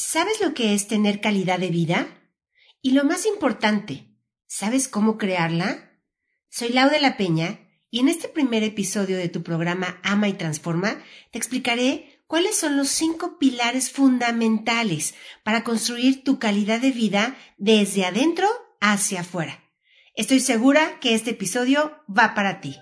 ¿Sabes lo que es tener calidad de vida? Y lo más importante, ¿sabes cómo crearla? Soy Lau de la Peña y en este primer episodio de tu programa Ama y Transforma te explicaré cuáles son los cinco pilares fundamentales para construir tu calidad de vida desde adentro hacia afuera. Estoy segura que este episodio va para ti.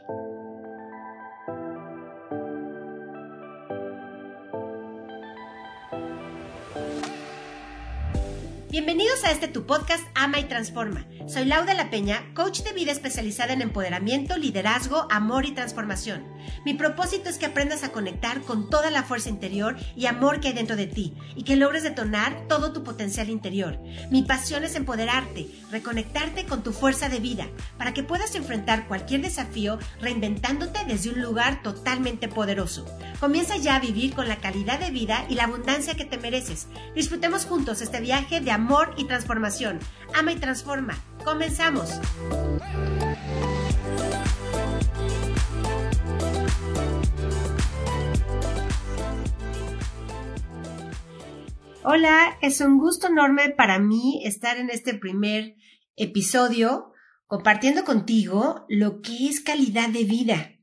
A este tu podcast Ama y Transforma. Soy Lauda La Peña, coach de vida especializada en empoderamiento, liderazgo, amor y transformación. Mi propósito es que aprendas a conectar con toda la fuerza interior y amor que hay dentro de ti y que logres detonar todo tu potencial interior. Mi pasión es empoderarte, reconectarte con tu fuerza de vida para que puedas enfrentar cualquier desafío reinventándote desde un lugar totalmente poderoso. Comienza ya a vivir con la calidad de vida y la abundancia que te mereces. Disfrutemos juntos este viaje de amor y transformación. Ama y transforma. Comenzamos. Hola, es un gusto enorme para mí estar en este primer episodio compartiendo contigo lo que es calidad de vida.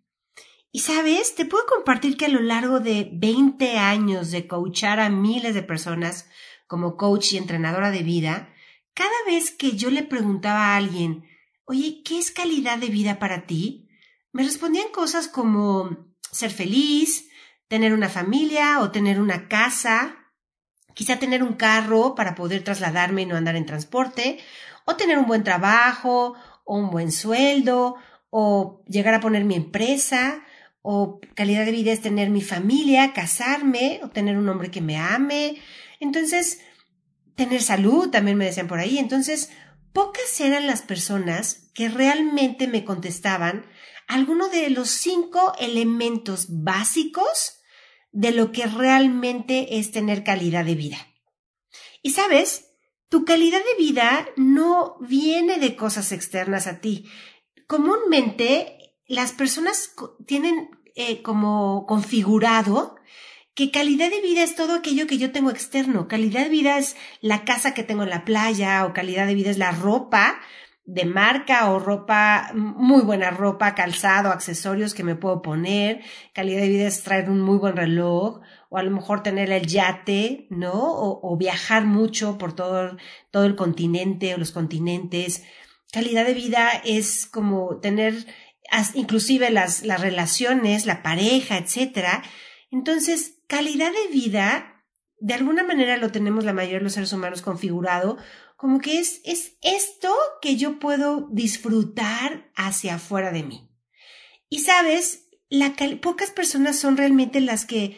Y sabes, te puedo compartir que a lo largo de 20 años de coachar a miles de personas, como coach y entrenadora de vida, cada vez que yo le preguntaba a alguien, oye, ¿qué es calidad de vida para ti? Me respondían cosas como ser feliz, tener una familia o tener una casa, quizá tener un carro para poder trasladarme y no andar en transporte, o tener un buen trabajo, o un buen sueldo, o llegar a poner mi empresa, o calidad de vida es tener mi familia, casarme, o tener un hombre que me ame, entonces, tener salud, también me decían por ahí. Entonces, pocas eran las personas que realmente me contestaban alguno de los cinco elementos básicos de lo que realmente es tener calidad de vida. Y sabes, tu calidad de vida no viene de cosas externas a ti. Comúnmente las personas tienen eh, como configurado que calidad de vida es todo aquello que yo tengo externo. Calidad de vida es la casa que tengo en la playa o calidad de vida es la ropa de marca o ropa, muy buena ropa, calzado, accesorios que me puedo poner. Calidad de vida es traer un muy buen reloj o a lo mejor tener el yate, ¿no? O, viajar mucho por todo, todo el continente o los continentes. Calidad de vida es como tener inclusive las, las relaciones, la pareja, etcétera. Entonces, calidad de vida, de alguna manera lo tenemos la mayoría de los seres humanos configurado como que es, es esto que yo puedo disfrutar hacia afuera de mí. Y sabes, la, pocas personas son realmente las que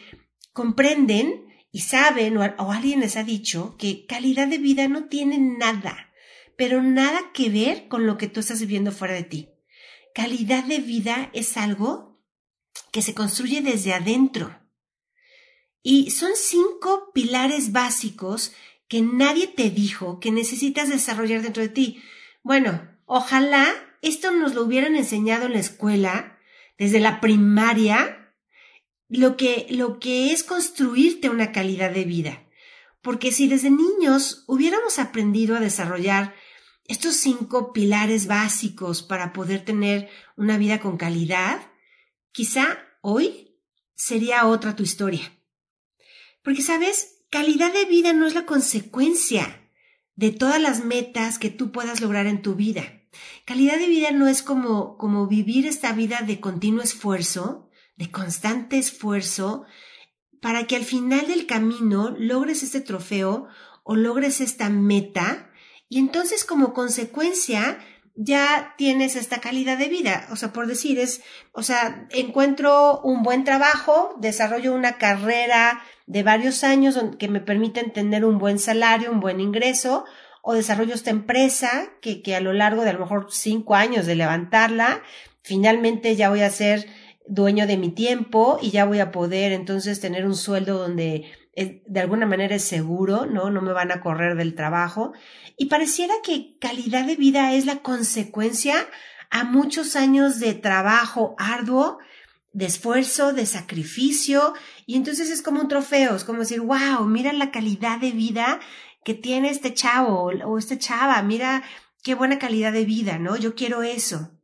comprenden y saben o, o alguien les ha dicho que calidad de vida no tiene nada, pero nada que ver con lo que tú estás viviendo fuera de ti. Calidad de vida es algo que se construye desde adentro y son cinco pilares básicos que nadie te dijo que necesitas desarrollar dentro de ti. Bueno, ojalá esto nos lo hubieran enseñado en la escuela, desde la primaria, lo que, lo que es construirte una calidad de vida. Porque si desde niños hubiéramos aprendido a desarrollar estos cinco pilares básicos para poder tener una vida con calidad, quizá hoy sería otra tu historia. Porque, ¿sabes? Calidad de vida no es la consecuencia de todas las metas que tú puedas lograr en tu vida. Calidad de vida no es como, como vivir esta vida de continuo esfuerzo, de constante esfuerzo, para que al final del camino logres este trofeo o logres esta meta y entonces como consecuencia ya tienes esta calidad de vida. O sea, por decir, es, o sea, encuentro un buen trabajo, desarrollo una carrera de varios años que me permiten tener un buen salario, un buen ingreso, o desarrollo esta empresa que, que a lo largo de a lo mejor cinco años de levantarla, finalmente ya voy a ser dueño de mi tiempo y ya voy a poder entonces tener un sueldo donde de alguna manera es seguro, ¿no? No me van a correr del trabajo. Y pareciera que calidad de vida es la consecuencia a muchos años de trabajo arduo de esfuerzo, de sacrificio, y entonces es como un trofeo, es como decir, wow, mira la calidad de vida que tiene este chavo o esta chava, mira qué buena calidad de vida, ¿no? Yo quiero eso.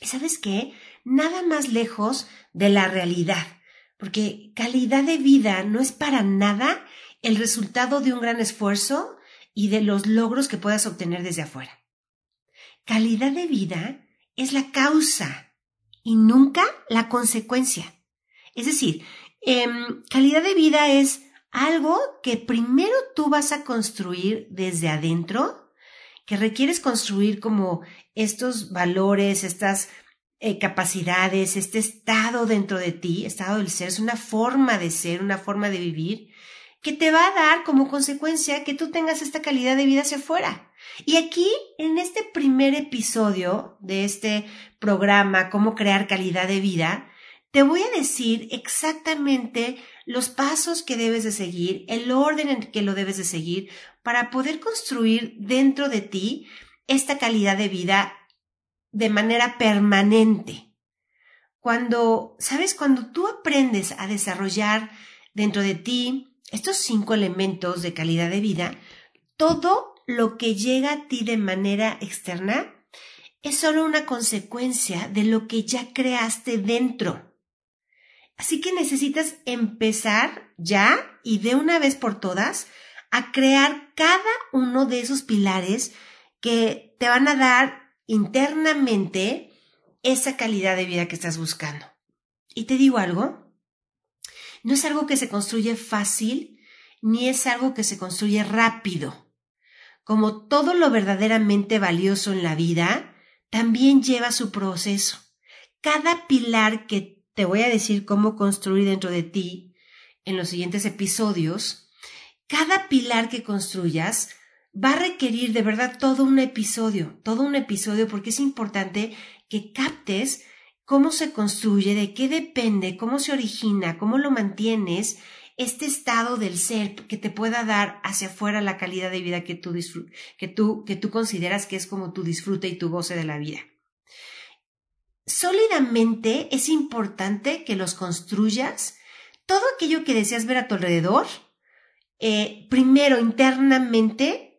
¿Y sabes qué? Nada más lejos de la realidad, porque calidad de vida no es para nada el resultado de un gran esfuerzo y de los logros que puedas obtener desde afuera. Calidad de vida es la causa y nunca la consecuencia. Es decir, em, calidad de vida es algo que primero tú vas a construir desde adentro, que requieres construir como estos valores, estas eh, capacidades, este estado dentro de ti, estado del ser, es una forma de ser, una forma de vivir, que te va a dar como consecuencia que tú tengas esta calidad de vida hacia afuera. Y aquí, en este primer episodio de este programa, Cómo crear calidad de vida, te voy a decir exactamente los pasos que debes de seguir, el orden en que lo debes de seguir para poder construir dentro de ti esta calidad de vida de manera permanente. Cuando, sabes, cuando tú aprendes a desarrollar dentro de ti estos cinco elementos de calidad de vida, todo lo que llega a ti de manera externa es solo una consecuencia de lo que ya creaste dentro. Así que necesitas empezar ya y de una vez por todas a crear cada uno de esos pilares que te van a dar internamente esa calidad de vida que estás buscando. Y te digo algo, no es algo que se construye fácil, ni es algo que se construye rápido. Como todo lo verdaderamente valioso en la vida, también lleva su proceso. Cada pilar que te voy a decir cómo construir dentro de ti en los siguientes episodios, cada pilar que construyas va a requerir de verdad todo un episodio, todo un episodio porque es importante que captes cómo se construye, de qué depende, cómo se origina, cómo lo mantienes, este estado del ser que te pueda dar hacia afuera la calidad de vida que tú, que tú, que tú consideras que es como tu disfrute y tu goce de la vida. Sólidamente es importante que los construyas todo aquello que deseas ver a tu alrededor, eh, primero internamente,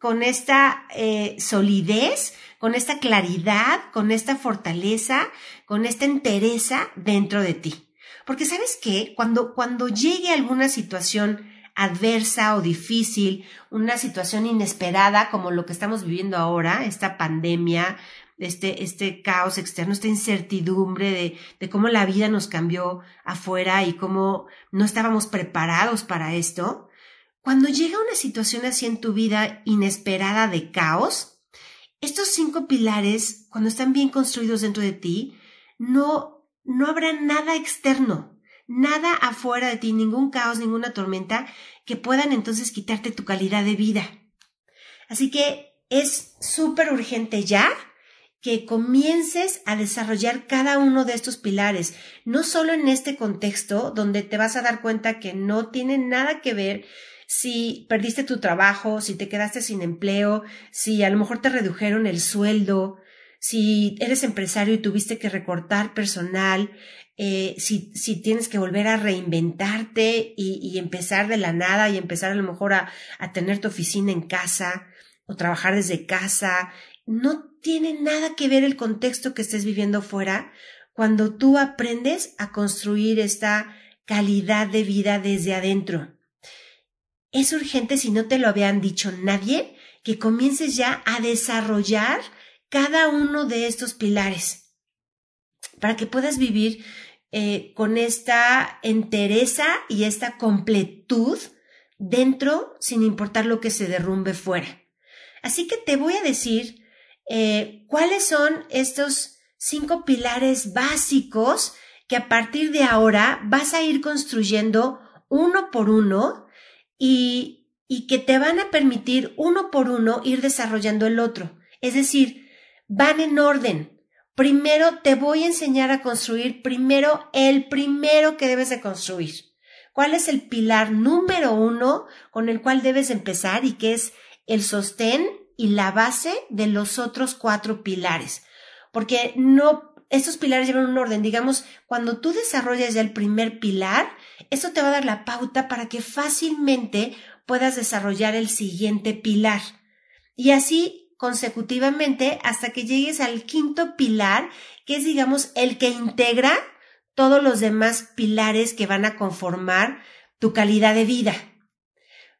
con esta eh, solidez, con esta claridad, con esta fortaleza, con esta entereza dentro de ti. Porque sabes qué, cuando, cuando llegue alguna situación adversa o difícil, una situación inesperada como lo que estamos viviendo ahora, esta pandemia, este, este caos externo, esta incertidumbre de, de cómo la vida nos cambió afuera y cómo no estábamos preparados para esto, cuando llega una situación así en tu vida inesperada de caos, estos cinco pilares, cuando están bien construidos dentro de ti, no, no habrá nada externo, nada afuera de ti, ningún caos, ninguna tormenta que puedan entonces quitarte tu calidad de vida. Así que es súper urgente ya que comiences a desarrollar cada uno de estos pilares, no solo en este contexto donde te vas a dar cuenta que no tiene nada que ver si perdiste tu trabajo, si te quedaste sin empleo, si a lo mejor te redujeron el sueldo, si eres empresario y tuviste que recortar personal, eh, si, si, tienes que volver a reinventarte y, y, empezar de la nada y empezar a lo mejor a, a tener tu oficina en casa o trabajar desde casa, no tiene nada que ver el contexto que estés viviendo fuera cuando tú aprendes a construir esta calidad de vida desde adentro. Es urgente, si no te lo habían dicho nadie, que comiences ya a desarrollar cada uno de estos pilares para que puedas vivir eh, con esta entereza y esta completud dentro sin importar lo que se derrumbe fuera. Así que te voy a decir eh, cuáles son estos cinco pilares básicos que a partir de ahora vas a ir construyendo uno por uno y, que te van a permitir uno por uno ir desarrollando el otro. Es decir, van en orden. Primero te voy a enseñar a construir primero el primero que debes de construir. ¿Cuál es el pilar número uno con el cual debes empezar y que es el sostén y la base de los otros cuatro pilares? Porque no, estos pilares llevan un orden. Digamos, cuando tú desarrollas ya el primer pilar, eso te va a dar la pauta para que fácilmente puedas desarrollar el siguiente pilar. Y así consecutivamente hasta que llegues al quinto pilar, que es, digamos, el que integra todos los demás pilares que van a conformar tu calidad de vida.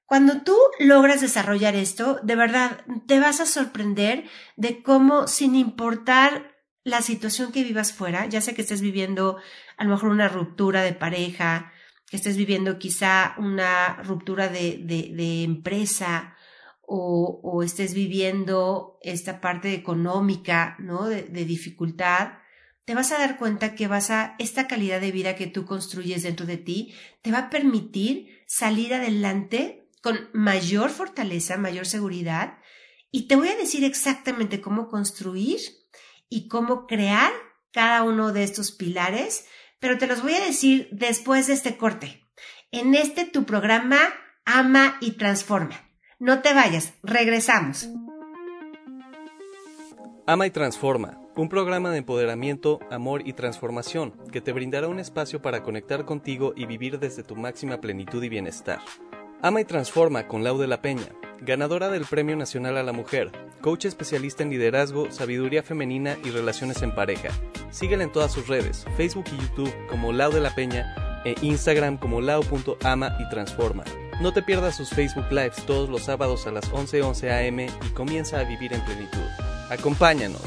Cuando tú logras desarrollar esto, de verdad, te vas a sorprender de cómo, sin importar la situación que vivas fuera, ya sea que estés viviendo a lo mejor una ruptura de pareja, que estés viviendo quizá una ruptura de, de, empresa o, o, estés viviendo esta parte económica, ¿no? De, de dificultad, te vas a dar cuenta que vas a, esta calidad de vida que tú construyes dentro de ti, te va a permitir salir adelante con mayor fortaleza, mayor seguridad. Y te voy a decir exactamente cómo construir y cómo crear cada uno de estos pilares, pero te los voy a decir después de este corte. En este tu programa Ama y Transforma. No te vayas, regresamos. Ama y Transforma, un programa de empoderamiento, amor y transformación que te brindará un espacio para conectar contigo y vivir desde tu máxima plenitud y bienestar. Ama y Transforma con Lau de la Peña, ganadora del Premio Nacional a la Mujer, coach especialista en liderazgo, sabiduría femenina y relaciones en pareja. Síguela en todas sus redes, Facebook y YouTube como Lau de la Peña e Instagram como lau.ama y transforma. No te pierdas sus Facebook Lives todos los sábados a las 11:11 am y comienza a vivir en plenitud. Acompáñanos.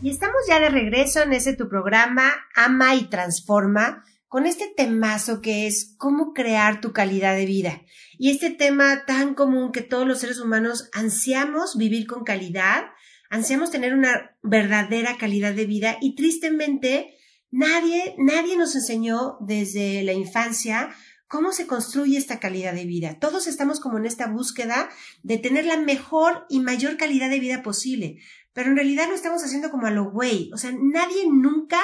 Y estamos ya de regreso en ese tu programa Ama y Transforma con este temazo que es cómo crear tu calidad de vida. Y este tema tan común que todos los seres humanos ansiamos vivir con calidad, ansiamos tener una verdadera calidad de vida y tristemente nadie, nadie nos enseñó desde la infancia cómo se construye esta calidad de vida. Todos estamos como en esta búsqueda de tener la mejor y mayor calidad de vida posible, pero en realidad lo estamos haciendo como a lo güey. O sea, nadie nunca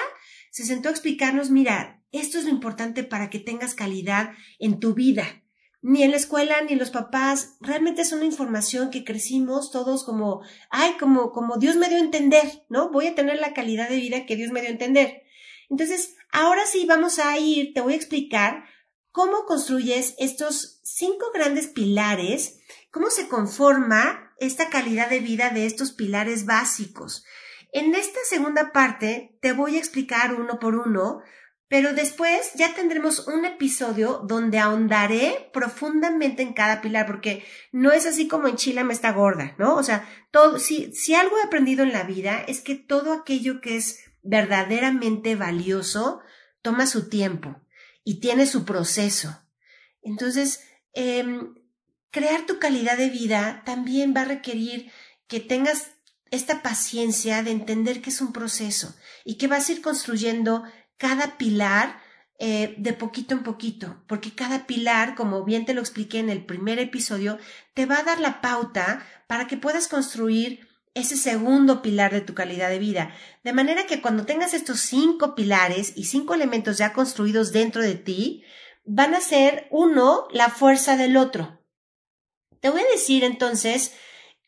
se sentó a explicarnos, mira, esto es lo importante para que tengas calidad en tu vida. Ni en la escuela, ni en los papás. Realmente es una información que crecimos todos como, ay, como, como Dios me dio a entender, ¿no? Voy a tener la calidad de vida que Dios me dio a entender. Entonces, ahora sí vamos a ir, te voy a explicar cómo construyes estos cinco grandes pilares, cómo se conforma esta calidad de vida de estos pilares básicos. En esta segunda parte te voy a explicar uno por uno pero después ya tendremos un episodio donde ahondaré profundamente en cada pilar, porque no es así como en Chile me está gorda, ¿no? O sea, todo, si, si algo he aprendido en la vida es que todo aquello que es verdaderamente valioso toma su tiempo y tiene su proceso. Entonces, em, crear tu calidad de vida también va a requerir que tengas esta paciencia de entender que es un proceso y que vas a ir construyendo cada pilar eh, de poquito en poquito, porque cada pilar, como bien te lo expliqué en el primer episodio, te va a dar la pauta para que puedas construir ese segundo pilar de tu calidad de vida. De manera que cuando tengas estos cinco pilares y cinco elementos ya construidos dentro de ti, van a ser uno la fuerza del otro. Te voy a decir entonces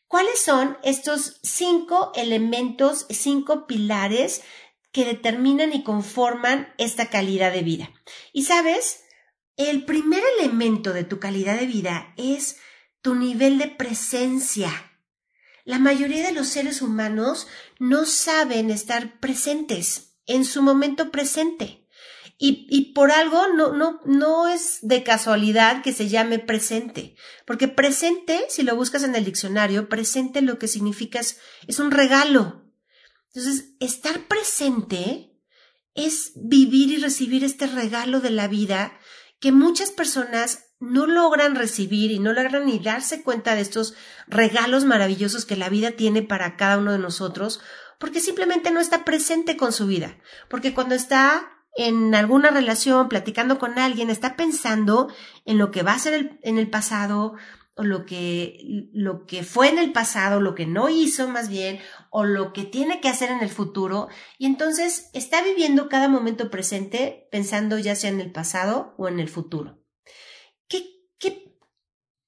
cuáles son estos cinco elementos, cinco pilares que determinan y conforman esta calidad de vida. Y sabes, el primer elemento de tu calidad de vida es tu nivel de presencia. La mayoría de los seres humanos no saben estar presentes en su momento presente. Y, y, por algo no, no, no es de casualidad que se llame presente, porque presente, si lo buscas en el diccionario, presente lo que significa es, es un regalo, entonces, estar presente es vivir y recibir este regalo de la vida que muchas personas no logran recibir y no logran ni darse cuenta de estos regalos maravillosos que la vida tiene para cada uno de nosotros, porque simplemente no está presente con su vida, porque cuando está en alguna relación, platicando con alguien, está pensando en lo que va a ser en el pasado, o lo que, lo que fue en el pasado, lo que no hizo más bien, o lo que tiene que hacer en el futuro, y entonces está viviendo cada momento presente pensando ya sea en el pasado o en el futuro. ¿Qué, qué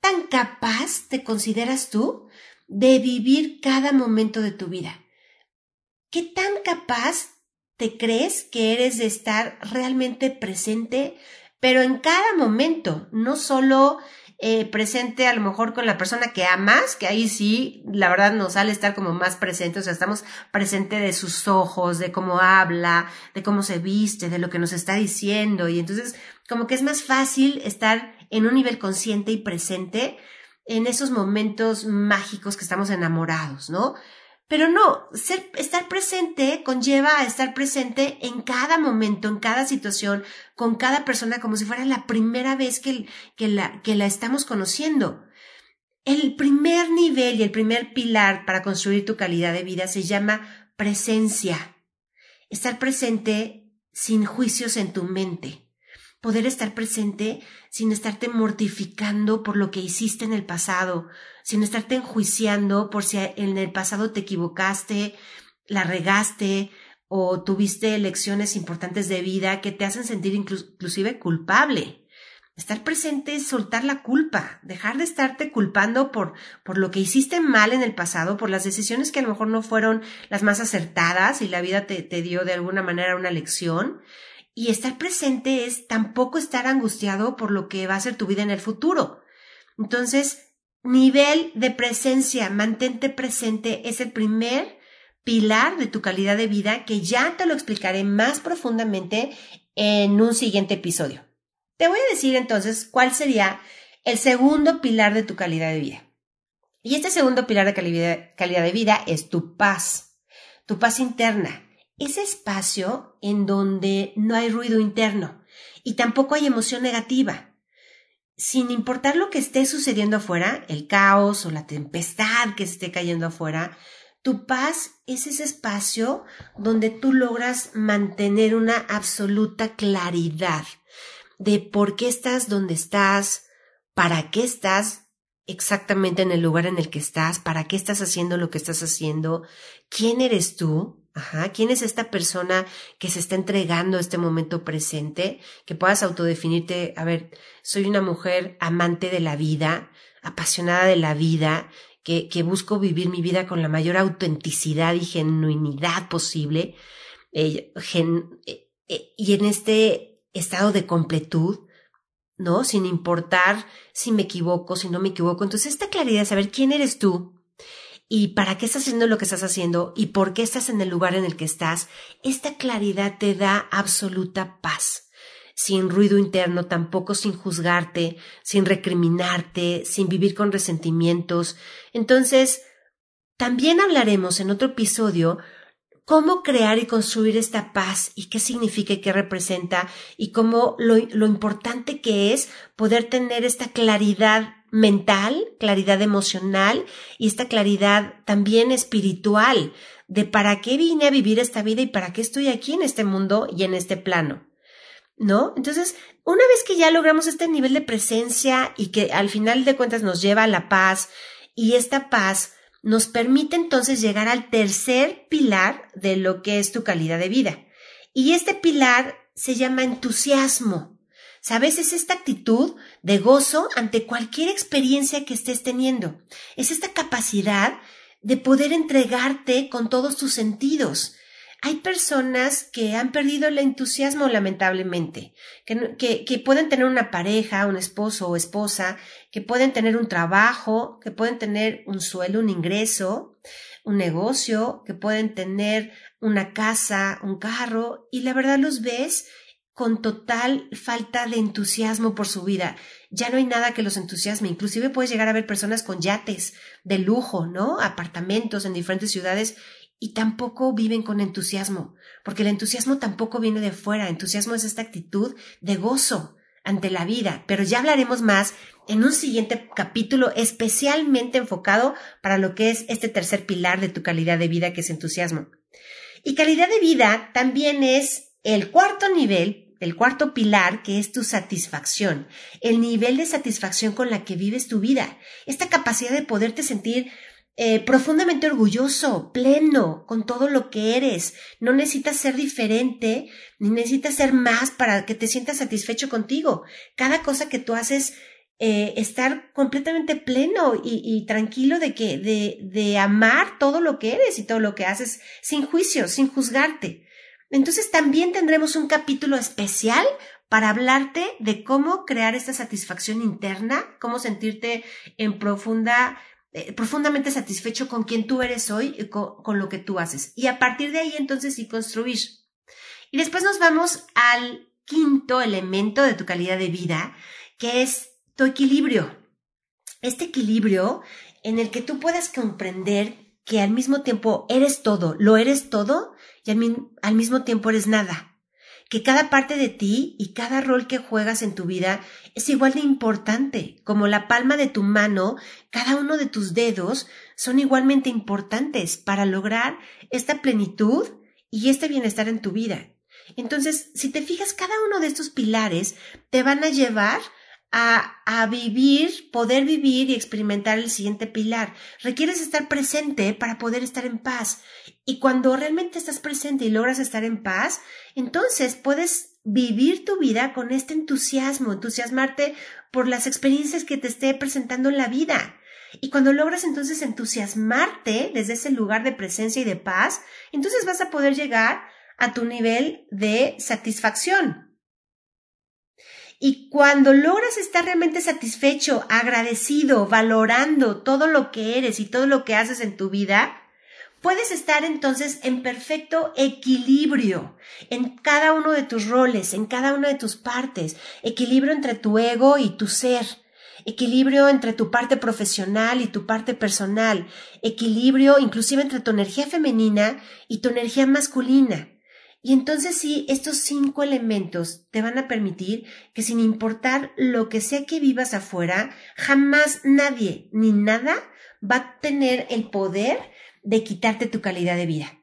tan capaz te consideras tú de vivir cada momento de tu vida? ¿Qué tan capaz te crees que eres de estar realmente presente, pero en cada momento, no solo eh, presente a lo mejor con la persona que amas, que ahí sí, la verdad nos sale estar como más presente, o sea, estamos presente de sus ojos, de cómo habla, de cómo se viste, de lo que nos está diciendo, y entonces como que es más fácil estar en un nivel consciente y presente en esos momentos mágicos que estamos enamorados, ¿no? Pero no, ser, estar presente conlleva a estar presente en cada momento, en cada situación, con cada persona, como si fuera la primera vez que, que, la, que la estamos conociendo. El primer nivel y el primer pilar para construir tu calidad de vida se llama presencia. Estar presente sin juicios en tu mente poder estar presente sin estarte mortificando por lo que hiciste en el pasado, sin estarte enjuiciando por si en el pasado te equivocaste, la regaste o tuviste lecciones importantes de vida que te hacen sentir inclusive culpable. Estar presente es soltar la culpa, dejar de estarte culpando por, por lo que hiciste mal en el pasado, por las decisiones que a lo mejor no fueron las más acertadas y la vida te, te dio de alguna manera una lección, y estar presente es tampoco estar angustiado por lo que va a ser tu vida en el futuro. Entonces, nivel de presencia, mantente presente, es el primer pilar de tu calidad de vida que ya te lo explicaré más profundamente en un siguiente episodio. Te voy a decir entonces cuál sería el segundo pilar de tu calidad de vida. Y este segundo pilar de calidad, de vida es tu paz, tu paz interna ese espacio en donde no hay ruido interno y tampoco hay emoción negativa. Sin importar lo que esté sucediendo afuera, el caos o la tempestad que esté cayendo afuera, tu paz es ese espacio donde tú logras mantener una absoluta claridad de por qué estás donde estás, para qué estás exactamente en el lugar en el que estás, para qué estás haciendo lo que estás haciendo, quién eres tú, Ajá, ¿quién es esta persona que se está entregando a este momento presente? Que puedas autodefinirte, a ver, soy una mujer amante de la vida, apasionada de la vida, que, que busco vivir mi vida con la mayor autenticidad y genuinidad posible, eh, eh, eh, y en este estado de completud, ¿no? Sin importar si me equivoco, si no me equivoco. Entonces, esta claridad saber quién eres tú, y para qué estás haciendo lo que estás haciendo y por qué estás en el lugar en el que estás, esta claridad te da absoluta paz. Sin ruido interno, tampoco sin juzgarte, sin recriminarte, sin vivir con resentimientos. Entonces, también hablaremos en otro episodio cómo crear y construir esta paz y qué significa y qué representa y cómo lo, lo importante que es poder tener esta claridad mental, claridad emocional y esta claridad también espiritual de para qué vine a vivir esta vida y para qué estoy aquí en este mundo y en este plano. ¿No? Entonces, una vez que ya logramos este nivel de presencia y que al final de cuentas nos lleva a la paz y esta paz nos permite entonces llegar al tercer pilar de lo que es tu calidad de vida. Y este pilar se llama entusiasmo. ¿Sabes? Es esta actitud de gozo ante cualquier experiencia que estés teniendo. Es esta capacidad de poder entregarte con todos tus sentidos. Hay personas que han perdido el entusiasmo lamentablemente, que, pueden tener una pareja, un esposo o esposa, que pueden tener un trabajo, que pueden tener un suelo, un ingreso, un negocio, que pueden tener una casa, un carro, y la verdad los ves con total falta de entusiasmo por su vida. Ya no hay nada que los entusiasme. Inclusive puedes llegar a ver personas con yates de lujo, ¿no? Apartamentos en diferentes ciudades y tampoco viven con entusiasmo, porque el entusiasmo tampoco viene de fuera. Entusiasmo es esta actitud de gozo ante la vida, pero ya hablaremos más en un siguiente capítulo especialmente enfocado para lo que es este tercer pilar de tu calidad de vida, que es entusiasmo. Y calidad de vida también es el cuarto nivel el cuarto pilar, que es tu satisfacción, el nivel de satisfacción con la que vives tu vida, esta capacidad de poderte sentir eh, profundamente orgulloso, pleno con todo lo que eres. No necesitas ser diferente, ni necesitas ser más para que te sientas satisfecho contigo. Cada cosa que tú haces eh, estar completamente pleno y, tranquilo de que, de, de amar todo lo que eres y todo lo que haces sin juicio, sin juzgarte. Entonces también tendremos un capítulo especial para hablarte de cómo crear esta satisfacción interna, cómo sentirte en profunda, eh, profundamente satisfecho con quien tú eres hoy y con, lo que tú haces. Y a partir de ahí entonces sí construir. Y después nos vamos al quinto elemento de tu calidad de vida, que es tu equilibrio. Este equilibrio en el que tú puedas comprender que al mismo tiempo eres todo, lo eres todo y al, mismo tiempo eres nada. Que cada parte de ti y cada rol que juegas en tu vida es igual de importante, como la palma de tu mano, cada uno de tus dedos son igualmente importantes para lograr esta plenitud y este bienestar en tu vida. Entonces, si te fijas, cada uno de estos pilares te van a llevar a, a, vivir, poder vivir y experimentar el siguiente pilar. Requieres estar presente para poder estar en paz. Y cuando realmente estás presente y logras estar en paz, entonces puedes vivir tu vida con este entusiasmo, entusiasmarte por las experiencias que te esté presentando en la vida. Y cuando logras entonces entusiasmarte desde ese lugar de presencia y de paz, entonces vas a poder llegar a tu nivel de satisfacción. Y cuando logras estar realmente satisfecho, agradecido, valorando todo lo que eres y todo lo que haces en tu vida, puedes estar entonces en perfecto equilibrio en cada uno de tus roles, en cada una de tus partes, equilibrio entre tu ego y tu ser, equilibrio entre tu parte profesional y tu parte personal, equilibrio inclusive entre tu energía femenina y tu energía masculina. Y entonces sí, estos cinco elementos te van a permitir que sin importar lo que sea que vivas afuera, jamás nadie ni nada va a tener el poder de quitarte tu calidad de vida.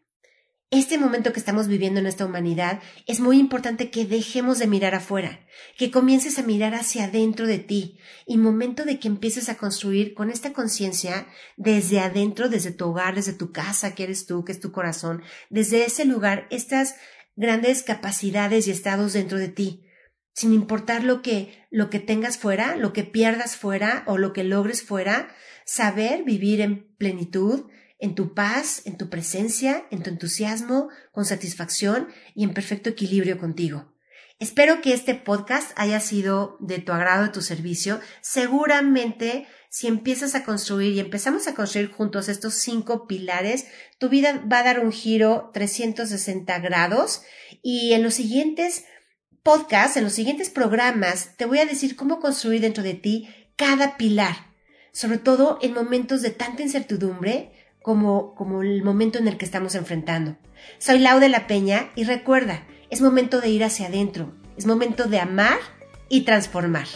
Este momento que estamos viviendo en esta humanidad es muy importante que dejemos de mirar afuera, que comiences a mirar hacia adentro de ti y momento de que empieces a construir con esta conciencia desde adentro, desde tu hogar, desde tu casa, que eres tú, que es tu corazón, desde ese lugar, estas grandes capacidades y estados dentro de ti, sin importar lo que, lo que tengas fuera, lo que pierdas fuera o lo que logres fuera, saber vivir en plenitud, en tu paz, en tu presencia, en tu entusiasmo, con satisfacción y en perfecto equilibrio contigo. Espero que este podcast haya sido de tu agrado, de tu servicio. Seguramente si empiezas a construir y empezamos a construir juntos estos cinco pilares, tu vida va a dar un giro 360 grados y en los siguientes podcasts, en los siguientes programas, te voy a decir cómo construir dentro de ti cada pilar, sobre todo en momentos de tanta incertidumbre como, como el momento en el que estamos enfrentando. Soy Lau de la Peña y recuerda, es momento de ir hacia adentro, es momento de amar y transformar.